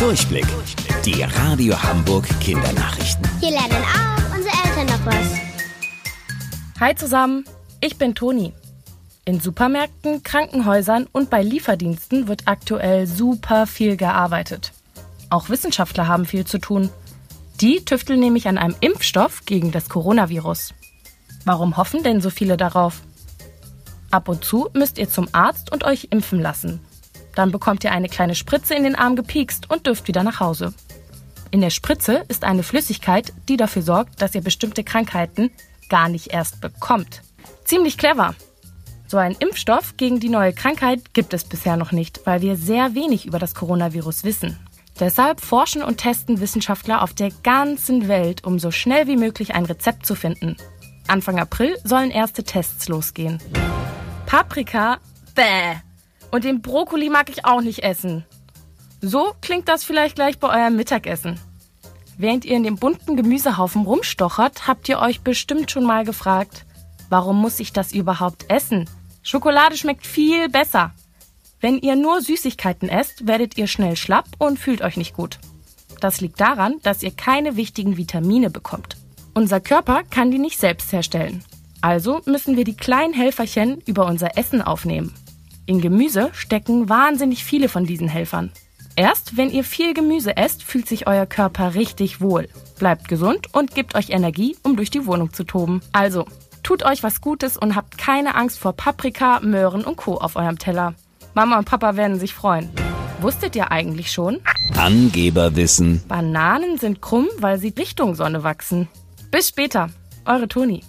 Durchblick. Die Radio Hamburg Kindernachrichten. Hier lernen auch unsere Eltern noch was. Hi zusammen, ich bin Toni. In Supermärkten, Krankenhäusern und bei Lieferdiensten wird aktuell super viel gearbeitet. Auch Wissenschaftler haben viel zu tun. Die tüfteln nämlich an einem Impfstoff gegen das Coronavirus. Warum hoffen denn so viele darauf? Ab und zu müsst ihr zum Arzt und euch impfen lassen. Dann bekommt ihr eine kleine Spritze in den Arm gepiekst und dürft wieder nach Hause. In der Spritze ist eine Flüssigkeit, die dafür sorgt, dass ihr bestimmte Krankheiten gar nicht erst bekommt. Ziemlich clever. So einen Impfstoff gegen die neue Krankheit gibt es bisher noch nicht, weil wir sehr wenig über das Coronavirus wissen. Deshalb forschen und testen Wissenschaftler auf der ganzen Welt, um so schnell wie möglich ein Rezept zu finden. Anfang April sollen erste Tests losgehen. Paprika, bäh. Und den Brokkoli mag ich auch nicht essen. So klingt das vielleicht gleich bei eurem Mittagessen. Während ihr in dem bunten Gemüsehaufen rumstochert, habt ihr euch bestimmt schon mal gefragt, warum muss ich das überhaupt essen? Schokolade schmeckt viel besser. Wenn ihr nur Süßigkeiten esst, werdet ihr schnell schlapp und fühlt euch nicht gut. Das liegt daran, dass ihr keine wichtigen Vitamine bekommt. Unser Körper kann die nicht selbst herstellen. Also müssen wir die kleinen Helferchen über unser Essen aufnehmen. In Gemüse stecken wahnsinnig viele von diesen Helfern. Erst wenn ihr viel Gemüse esst, fühlt sich euer Körper richtig wohl. Bleibt gesund und gibt euch Energie, um durch die Wohnung zu toben. Also, tut euch was Gutes und habt keine Angst vor Paprika, Möhren und Co. auf eurem Teller. Mama und Papa werden sich freuen. Wusstet ihr eigentlich schon? Angeberwissen. Bananen sind krumm, weil sie Richtung Sonne wachsen. Bis später, eure Toni.